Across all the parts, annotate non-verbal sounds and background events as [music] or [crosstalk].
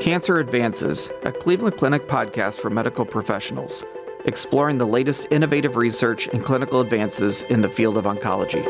Cancer Advances, a Cleveland Clinic podcast for medical professionals, exploring the latest innovative research and clinical advances in the field of oncology.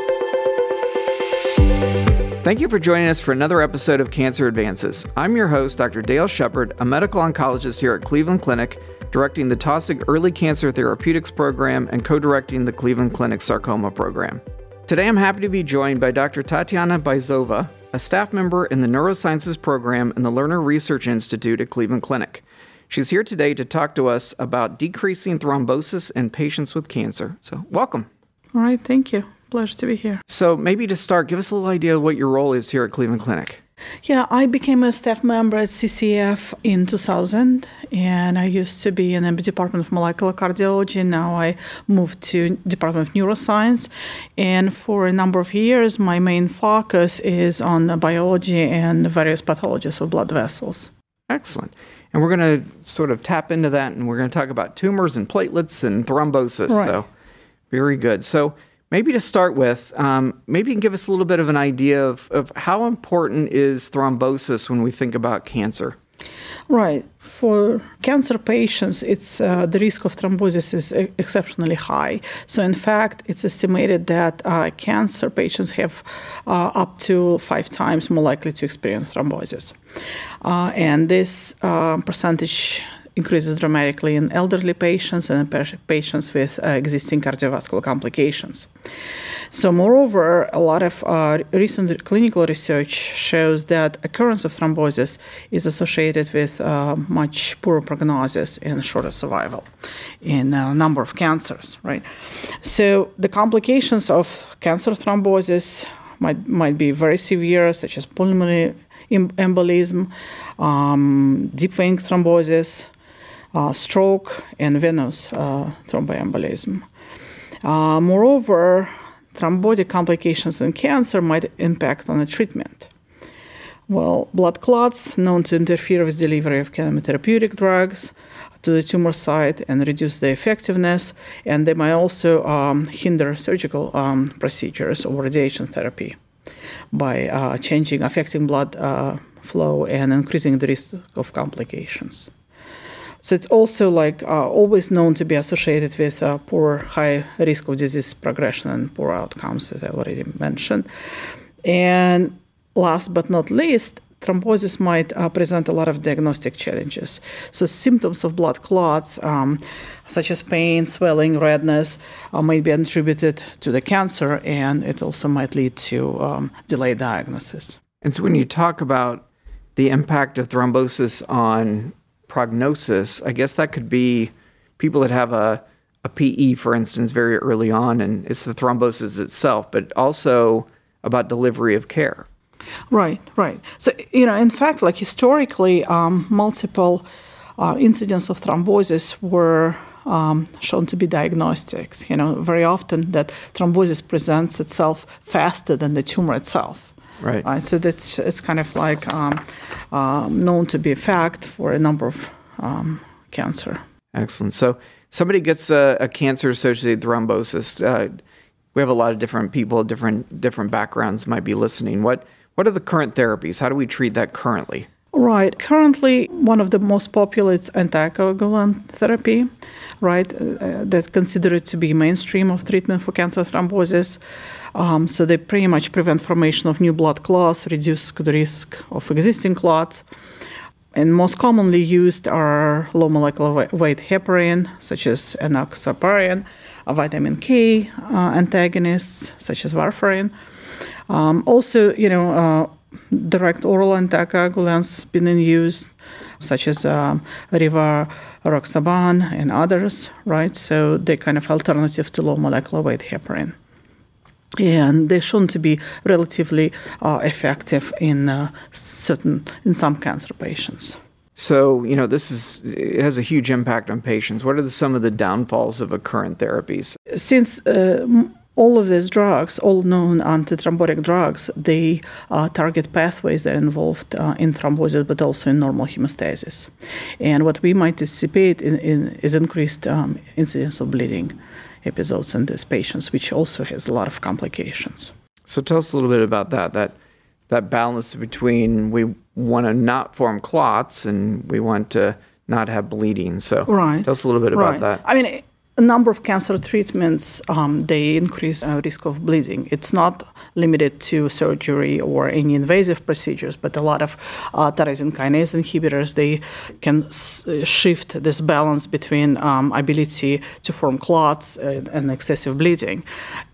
Thank you for joining us for another episode of Cancer Advances. I'm your host, Dr. Dale Shepard, a medical oncologist here at Cleveland Clinic, directing the Taussig Early Cancer Therapeutics Program and co directing the Cleveland Clinic Sarcoma Program. Today I'm happy to be joined by Dr. Tatiana Byzova, a staff member in the Neurosciences program in the Lerner Research Institute at Cleveland Clinic. She's here today to talk to us about decreasing thrombosis in patients with cancer. So, welcome. All right, thank you. Pleasure to be here. So, maybe to start, give us a little idea of what your role is here at Cleveland Clinic. Yeah, I became a staff member at CCF in 2000, and I used to be in the Department of Molecular Cardiology. Now I moved to Department of Neuroscience, and for a number of years, my main focus is on the biology and various pathologies of blood vessels. Excellent. And we're going to sort of tap into that, and we're going to talk about tumors and platelets and thrombosis. Right. So, very good. So, Maybe to start with, um, maybe you can give us a little bit of an idea of, of how important is thrombosis when we think about cancer. Right. For cancer patients, it's uh, the risk of thrombosis is exceptionally high. So, in fact, it's estimated that uh, cancer patients have uh, up to five times more likely to experience thrombosis. Uh, and this uh, percentage increases dramatically in elderly patients and patients with uh, existing cardiovascular complications. So, moreover, a lot of uh, recent clinical research shows that occurrence of thrombosis is associated with uh, much poorer prognosis and shorter survival in a number of cancers. Right. So, the complications of cancer thrombosis might might be very severe, such as pulmonary embolism, um, deep vein thrombosis, stroke, and venous uh, thromboembolism. Uh, moreover, thrombotic complications in cancer might impact on the treatment. Well, blood clots known to interfere with delivery of chemotherapeutic drugs to the tumor site and reduce the effectiveness, and they might also um, hinder surgical um, procedures or radiation therapy by uh, changing, affecting blood uh, flow and increasing the risk of complications. So it's also like uh, always known to be associated with uh, poor high risk of disease progression and poor outcomes, as I already mentioned. And last but not least, thrombosis might uh, present a lot of diagnostic challenges. So symptoms of blood clots, um, such as pain, swelling, redness, uh, might be attributed to the cancer, and it also might lead to um, delayed diagnosis. And so when you talk about the impact of thrombosis on prognosis, I guess that could be people that have a, a PE, for instance, very early on, and it's the thrombosis itself, but also about delivery of care. Right, right. So, you know, in fact, like historically, um, multiple uh, incidents of thrombosis were um, shown to be diagnostics. You know, very often that thrombosis presents itself faster than the tumor itself. Right. Right. So that's it's kind of like um, uh, known to be a fact for a number of um, cancer. Excellent. So somebody gets a, a cancer-associated thrombosis. Uh, we have a lot of different people, different different backgrounds might be listening. What what are the current therapies? How do we treat that currently? Right. Currently, one of the most popular is anticoagulant therapy, right? Uh, that's considered to be mainstream of treatment for cancer thrombosis. Um, so they pretty much prevent formation of new blood clots, reduce the risk of existing clots. And most commonly used are low molecular weight heparin, such as enoxaparin, vitamin K uh, antagonists, such as warfarin. Um, also, you know, uh, direct oral anticoagulants been in use, such as um, rivaroxaban and others, right? So they're kind of alternative to low molecular weight heparin. And they shown to be relatively uh, effective in uh, certain, in some cancer patients. So, you know, this is it has a huge impact on patients. What are the, some of the downfalls of a current therapies? Since uh, all of these drugs, all known antithrombotic drugs, they uh, target pathways that are involved uh, in thrombosis but also in normal hemostasis. And what we might anticipate in, in, is increased um, incidence of bleeding episodes in these patients, which also has a lot of complications. So tell us a little bit about that. That that balance between we want to not form clots and we want to not have bleeding. So, right. tell us a little bit right. about that. I mean, a number of cancer treatments um, they increase uh, risk of bleeding. It's not limited to surgery or any invasive procedures, but a lot of uh, tyrosine kinase inhibitors they can s- shift this balance between um, ability to form clots and, and excessive bleeding.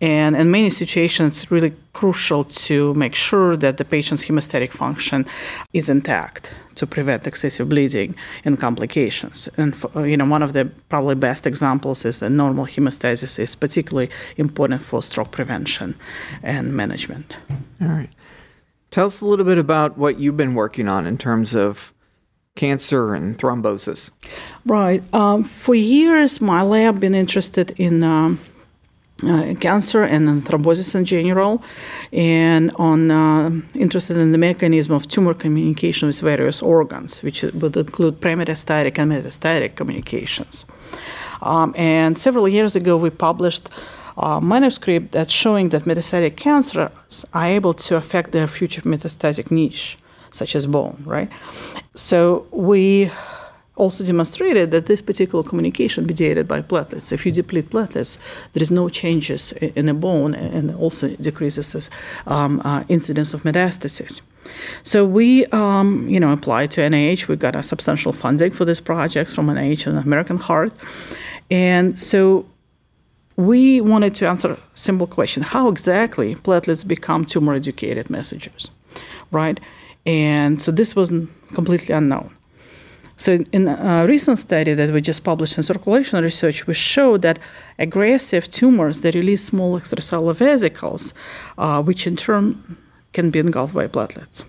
And in many situations, it's really crucial to make sure that the patient's hemostatic function is intact to prevent excessive bleeding and complications. And for, you know, one of the probably best examples is that normal hemostasis is particularly important for stroke prevention and management. All right. Tell us a little bit about what you've been working on in terms of cancer and thrombosis. Right. Um, for years, my lab been interested in. Um, uh, cancer and thrombosis in general, and on uh, interested in the mechanism of tumor communication with various organs, which would include pre-metastatic and metastatic communications. Um, and several years ago, we published a manuscript that's showing that metastatic cancers are able to affect their future metastatic niche, such as bone. Right. So we also demonstrated that this particular communication mediated by platelets. If you deplete platelets, there is no changes in the bone and also decreases um, uh, incidence of metastasis. So we, um, you know, applied to NIH. We got a substantial funding for this project from NIH and American Heart, and so we wanted to answer a simple question: How exactly platelets become tumor-educated messengers, right? And so this was completely unknown. So, in a recent study that we just published in Circulation Research, we showed that aggressive tumors that release small extracellular vesicles, uh, which in turn can be engulfed by platelets.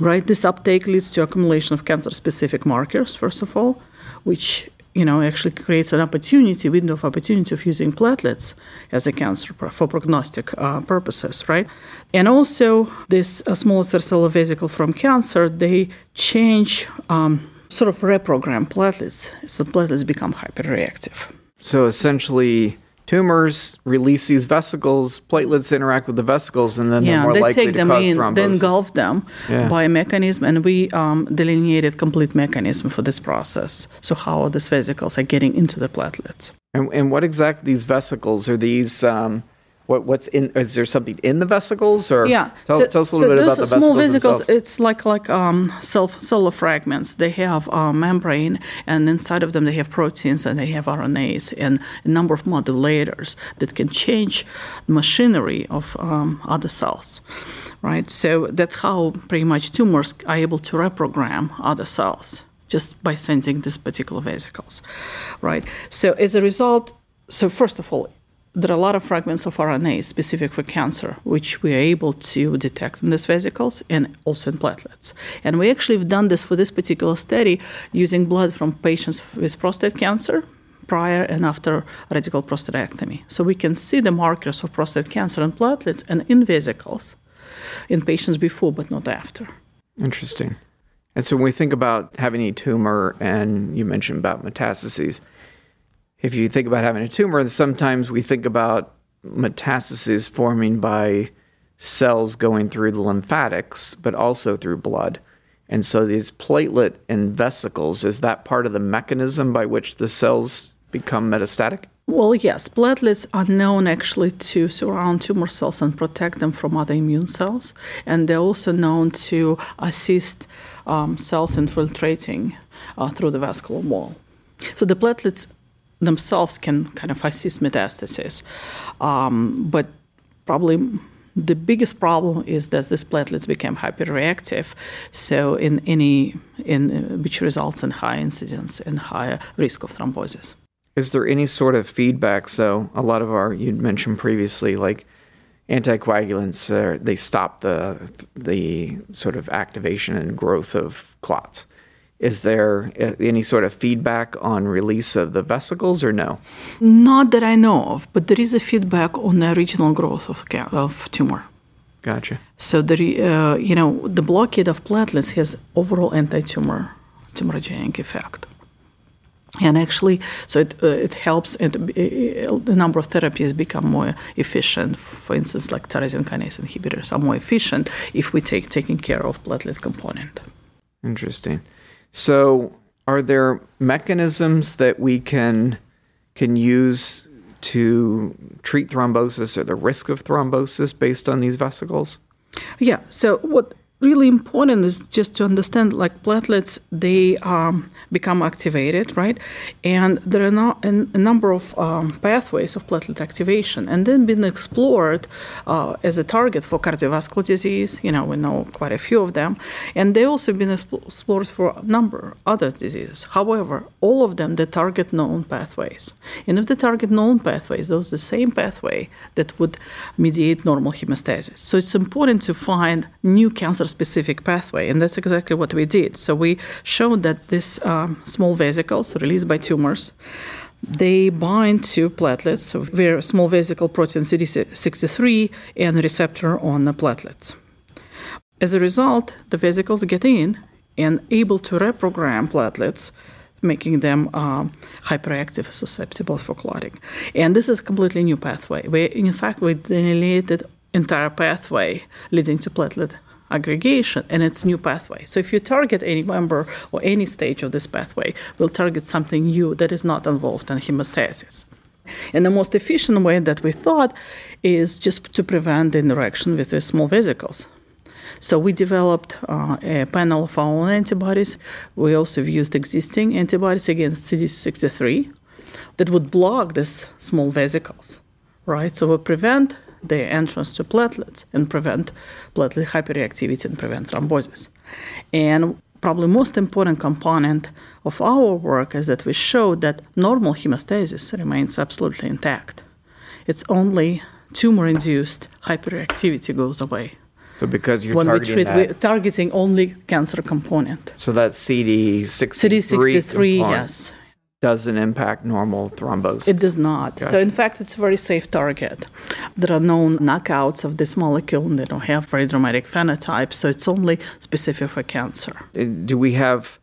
Right, this uptake leads to accumulation of cancer-specific markers, first of all, which you know actually creates an opportunity, window of opportunity of using platelets as a cancer for prognostic uh, purposes, right? And also, this uh, small extracellular vesicle from cancer they change. Um, sort of reprogram platelets, so platelets become hyperreactive. So essentially, tumors release these vesicles, platelets interact with the vesicles, and then yeah, they're more they likely take to them cause in, thrombosis. they engulf them Yeah. by a mechanism, and we um, delineated complete mechanism for this process. So how these vesicles are getting into the platelets. And, and what exactly these vesicles are? These um, what what's in? Is there something in the vesicles, or Yeah. Tell, so, tell us a little so bit about the small vesicles. It's like like um, cell cellular fragments. They have a membrane, and inside of them they have proteins and they have RNAs and a number of modulators that can change the machinery of um, other cells. Right. So that's how pretty much tumors are able to reprogram other cells just by sending these particular vesicles. Right. So as a result, so first of all, there are a lot of fragments of RNA specific for cancer, which we are able to detect in these vesicles and also in platelets. And we actually have done this for this particular study using blood from patients with prostate cancer prior and after radical prostatectomy. So we can see the markers of prostate cancer in platelets and in vesicles in patients before but not after. Interesting. And so when we think about having a tumor, and you mentioned about metastases, if you think about having a tumor, sometimes we think about metastases forming by cells going through the lymphatics, but also through blood. And so these platelet and vesicles, is that part of the mechanism by which the cells become metastatic? Well, yes, platelets are known actually to surround tumor cells and protect them from other immune cells. And they're also known to assist um, cells infiltrating uh, through the vascular wall. So the platelets themselves can kind of assist metastasis. Um, but probably the biggest problem is that these platelets become hyperreactive, so in any in which results in high incidence and higher risk of thrombosis. Is there any sort of feedback? So a lot of our you mentioned previously, like anticoagulants, uh, they stop the the sort of activation and growth of clots. Is there uh, any sort of feedback on release of the vesicles, or no? Not that I know of, but there is a feedback on the original growth of, of tumor. Gotcha. So the uh, you know the blockade of platelets has overall anti-tumor tumorigenic effect. and actually so it, uh, it helps and the number of therapies become more efficient for instance like tyrosine kinase inhibitors are more efficient if we take taking care of platelet component interesting so are there mechanisms that we can can use to treat thrombosis or the risk of thrombosis based on these vesicles? Yeah so what really important is just to understand like platelets they um, become activated right? And there are not a, a number of um, pathways of platelet activation and then been explored uh, as a target for cardiovascular disease you know we know quite a few of them and they also been explored for a number of other diseases. However all of them they target known pathways and if they target known pathways those the same pathway that would mediate normal hemostasis. So it's important to find new cancer specific pathway, and that's exactly what we did. So we showed that these um, small vesicles released by tumors they bind to platelets, so very small vesicle protein CD63 and receptor on the platelets. As a result, the vesicles get in and able to reprogram platelets, making them um, hyperactive, susceptible for clotting. And this is a completely new pathway. We, in fact, we delineated entire pathway leading to platelet aggregation and its new pathway. So if you target any member or any stage of this pathway, we'll target something new that is not involved in hemostasis. And the most efficient way that we thought is just to prevent the interaction with the small vesicles. So we developed uh, a panel of our own antibodies. We also used existing antibodies against CD63 that would block these small vesicles, right? So we prevent the entrance to platelets and prevent platelet hyperreactivity and prevent thrombosis. And probably most important component of our work is that we showed that normal hemostasis remains absolutely intact. It's only tumor-induced hyperreactivity goes away. So because you're when targeting we treat, that, we're targeting only cancer component. so that CD63 CD63, component yes. Doesn't impact normal thrombosis. It does not. Gotcha. So, in fact, it's a very safe target. There are known knockouts of this molecule, and they don't have very dramatic phenotypes, so it's only specific for cancer. Uh, Do we have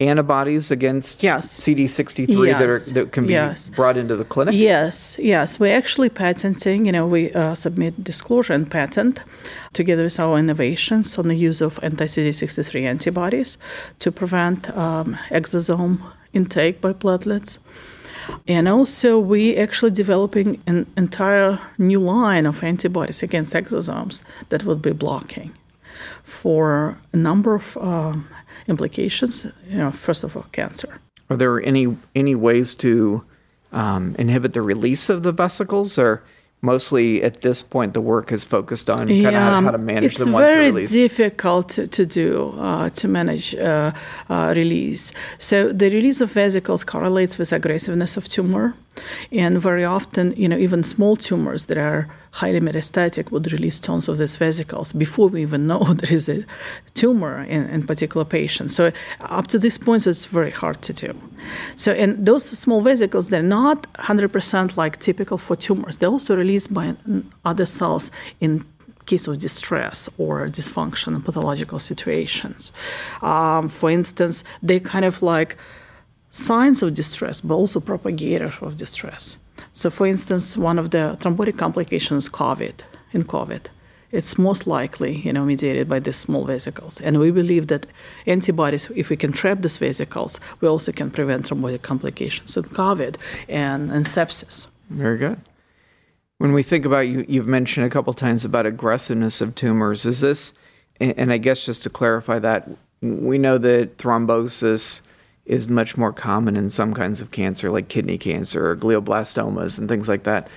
antibodies against Yes. CD63 that, are, that can be Yes. brought into the clinic? Yes, yes. We're actually patenting, you know, we uh, submit disclosure and patent together with our innovations on the use of anti CD63 antibodies to prevent um, exosome intake by platelets. And also, we actually developing an entire new line of antibodies against exosomes that would be blocking for a number of um, implications. You know, first of all, cancer. Are there any any ways to um, inhibit the release of the vesicles, or mostly at this point the work is focused on kind of how, to manage it's them once very difficult to, to do uh, to manage uh, uh, release. So the release of vesicles correlates with aggressiveness of tumor, and very often, you know, even small tumors that are highly metastatic would release tons of these vesicles before we even know [laughs] there is a tumor in, in particular patient. So up to this point, it's very hard to do. So and those small vesicles, they're not 100% like typical for tumors. They're also released by other cells in case of distress or dysfunction in pathological situations. Um, for instance, they kind of like signs of distress, but also propagators of distress. So, for instance, one of the thrombotic complications, COVID, in COVID, it's most likely, you know, mediated by these small vesicles. And we believe that antibodies, if we can trap these vesicles, we also can prevent thrombotic complications in COVID and, and sepsis. Very good. When we think about you, you've mentioned a couple times about aggressiveness of tumors. Is this, and and I guess just to clarify that, we know that thrombosis is much more common in some kinds of cancer, like kidney cancer or glioblastomas and things like that.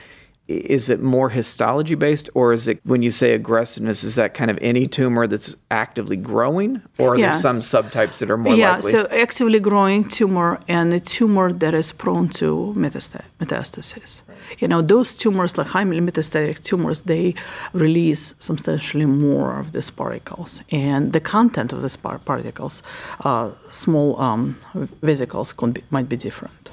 Is it more histology based, or is it when you say aggressiveness, is that kind of any tumor that's actively growing, or are there some subtypes that are more yeah, likely? so actively growing tumor and a tumor that is prone to metasta- metastasis. You know, those tumors, like highly metastatic tumors, they release substantially more of these particles, and the content of these par- particles, uh, small um, vesicles, could be, might be different.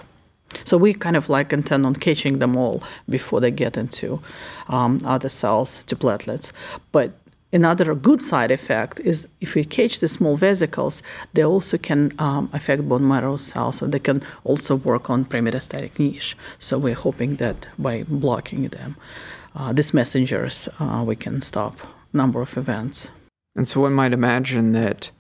So we kind of like intend on catching them all before they get into um, other cells to platelets. But Another good side effect is if we catch the small vesicles, they also can um, affect bone marrow cells, so they can also work on pre-metastatic niche. So we're hoping that by blocking them, uh, these messengers, uh, we can stop number of events. And so one might imagine that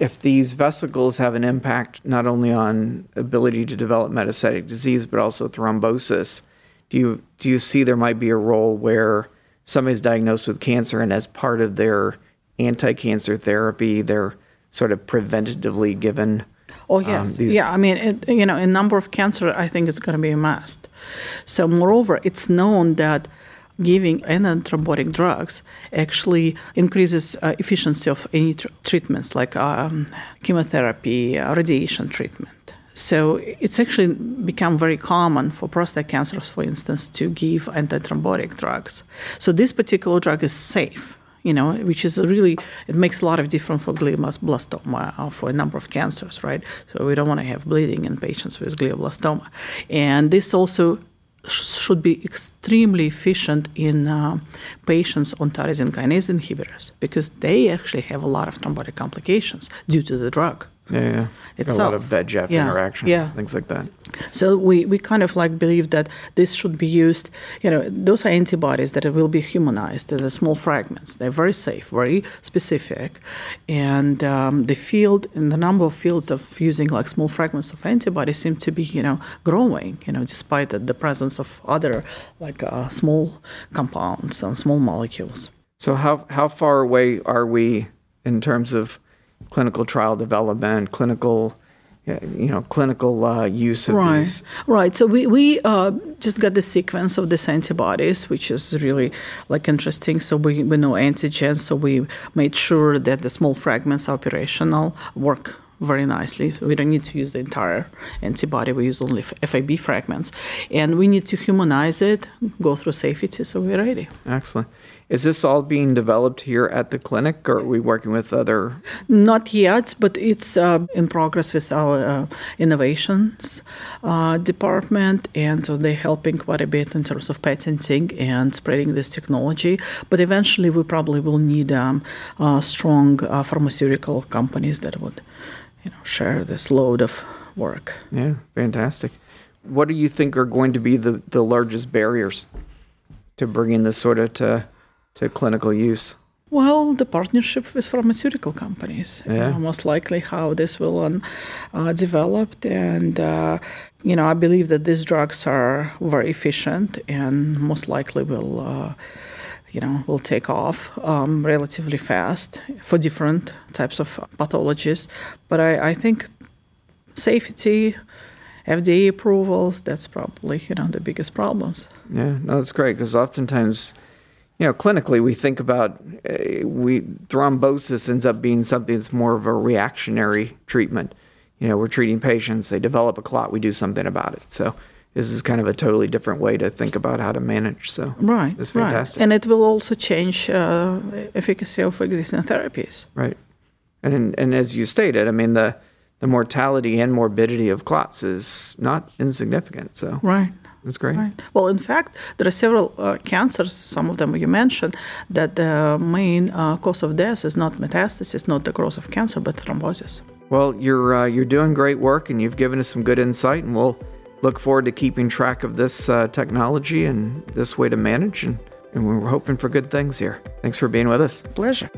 if these vesicles have an impact not only on ability to develop metastatic disease but also thrombosis, do you do you see there might be a role where somebody's diagnosed with cancer and as part of their anti-cancer therapy they're sort of preventatively given Oh yes, um, these... yeah. I mean, it, you know, a number of cancer, I think it's going to be a must. So, moreover, it's known that giving antithrombotic drugs actually increases uh, efficiency of any tr- treatments like um, chemotherapy, uh, radiation treatment. So it's actually become very common for prostate cancers, for instance, to give antithrombotic drugs. So this particular drug is safe you know, which is really, it makes a lot of difference for glioblastoma uh, for a number of cancers, right? So we don't want to have bleeding in patients with glioblastoma. And this also should be extremely efficient in uh, patients on tyrosine kinase inhibitors because they actually have a lot of thrombotic complications due to the drug. Yeah, yeah. Itself. A lot of VEGF yeah. interactions, yeah. things like that. So we, we kind of like believe that this should be used, you know, those are antibodies that will be humanized, they're small fragments. They're very safe, very specific. And um, the field and the number of fields of using like small fragments of antibodies seem to be, you know, growing, you know, despite the, the presence of other like uh, small compounds, some small molecules. So how, how far away are we in terms of clinical trial development, clinical you know, clinical uh, use of right. these. Right. So we we uh, just got the sequence of these antibodies, which is really like interesting. So we, we know antigens. So we made sure that the small fragments are operational, work very nicely. We don't need to use the entire antibody. We use only FAB fragments, and we need to humanize it, go through safety. So we're ready. Excellent. Is this all being developed here at the clinic, or are we working with other? Not yet, but it's uh, in progress with our uh, innovations uh, department, and so they're helping quite a bit in terms of patenting and spreading this technology. But eventually, we probably will need um, uh, strong uh, pharmaceutical companies that would, you know, share this load of work. Yeah, fantastic. What do you think are going to be the, the largest barriers to bringing this sort of to to clinical use? Well, the partnership with pharmaceutical companies, yeah. Uh, most likely how this will um, uh, develop. And, uh, you know, I believe that these drugs are very efficient and most likely will, uh, you know, will take off um, relatively fast for different types of pathologies. But I, I think safety, FDA approvals, that's probably, you know, the biggest problems. Yeah, no, that's great because oftentimes – you know, clinically, we think about uh, we thrombosis ends up being something that's more of a reactionary treatment. You know, we're treating patients, they develop a clot, we do something about it. So this is kind of a totally different way to think about how to manage. So right, it's fantastic, right. and it will also change uh, efficacy of existing therapies. Right, and and as you stated, I mean the the mortality and morbidity of clots is not insignificant. So right, that's great. Right. Well, in fact, there are several uh, cancers, some of them you mentioned, that the main uh, cause of death is not metastasis, not the growth of cancer, but thrombosis. Well, you're uh, you're doing great work, and you've given us some good insight, and we'll look forward to keeping track of this uh, technology and this way to manage, and, and we're hoping for good things here. Thanks for being with us. Pleasure.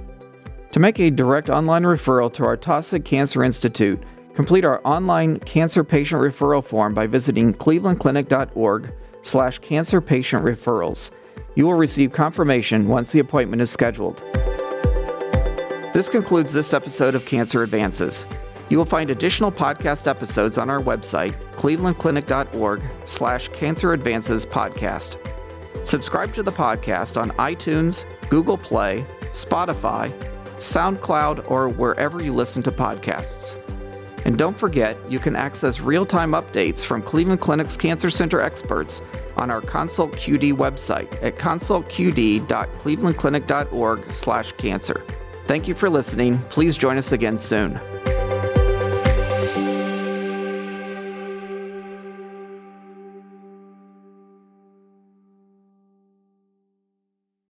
To make a direct online referral to our Taussig Cancer Institute Complete our online cancer patient referral form by visiting clevelandclinic.org slash cancer patient referrals. You will receive confirmation once the appointment is scheduled. This concludes this episode of Cancer Advances. You will find additional podcast episodes on our website, clevelandclinic.org slash cancer advances podcast. Subscribe to the podcast on iTunes, Google Play, Spotify, SoundCloud, or wherever you listen to podcasts. And don't forget, you can access real-time updates from Cleveland Clinic's Cancer Center experts on our Consult QD website at consultqd.clevelandclinic.org/cancer. Thank you for listening. Please join us again soon.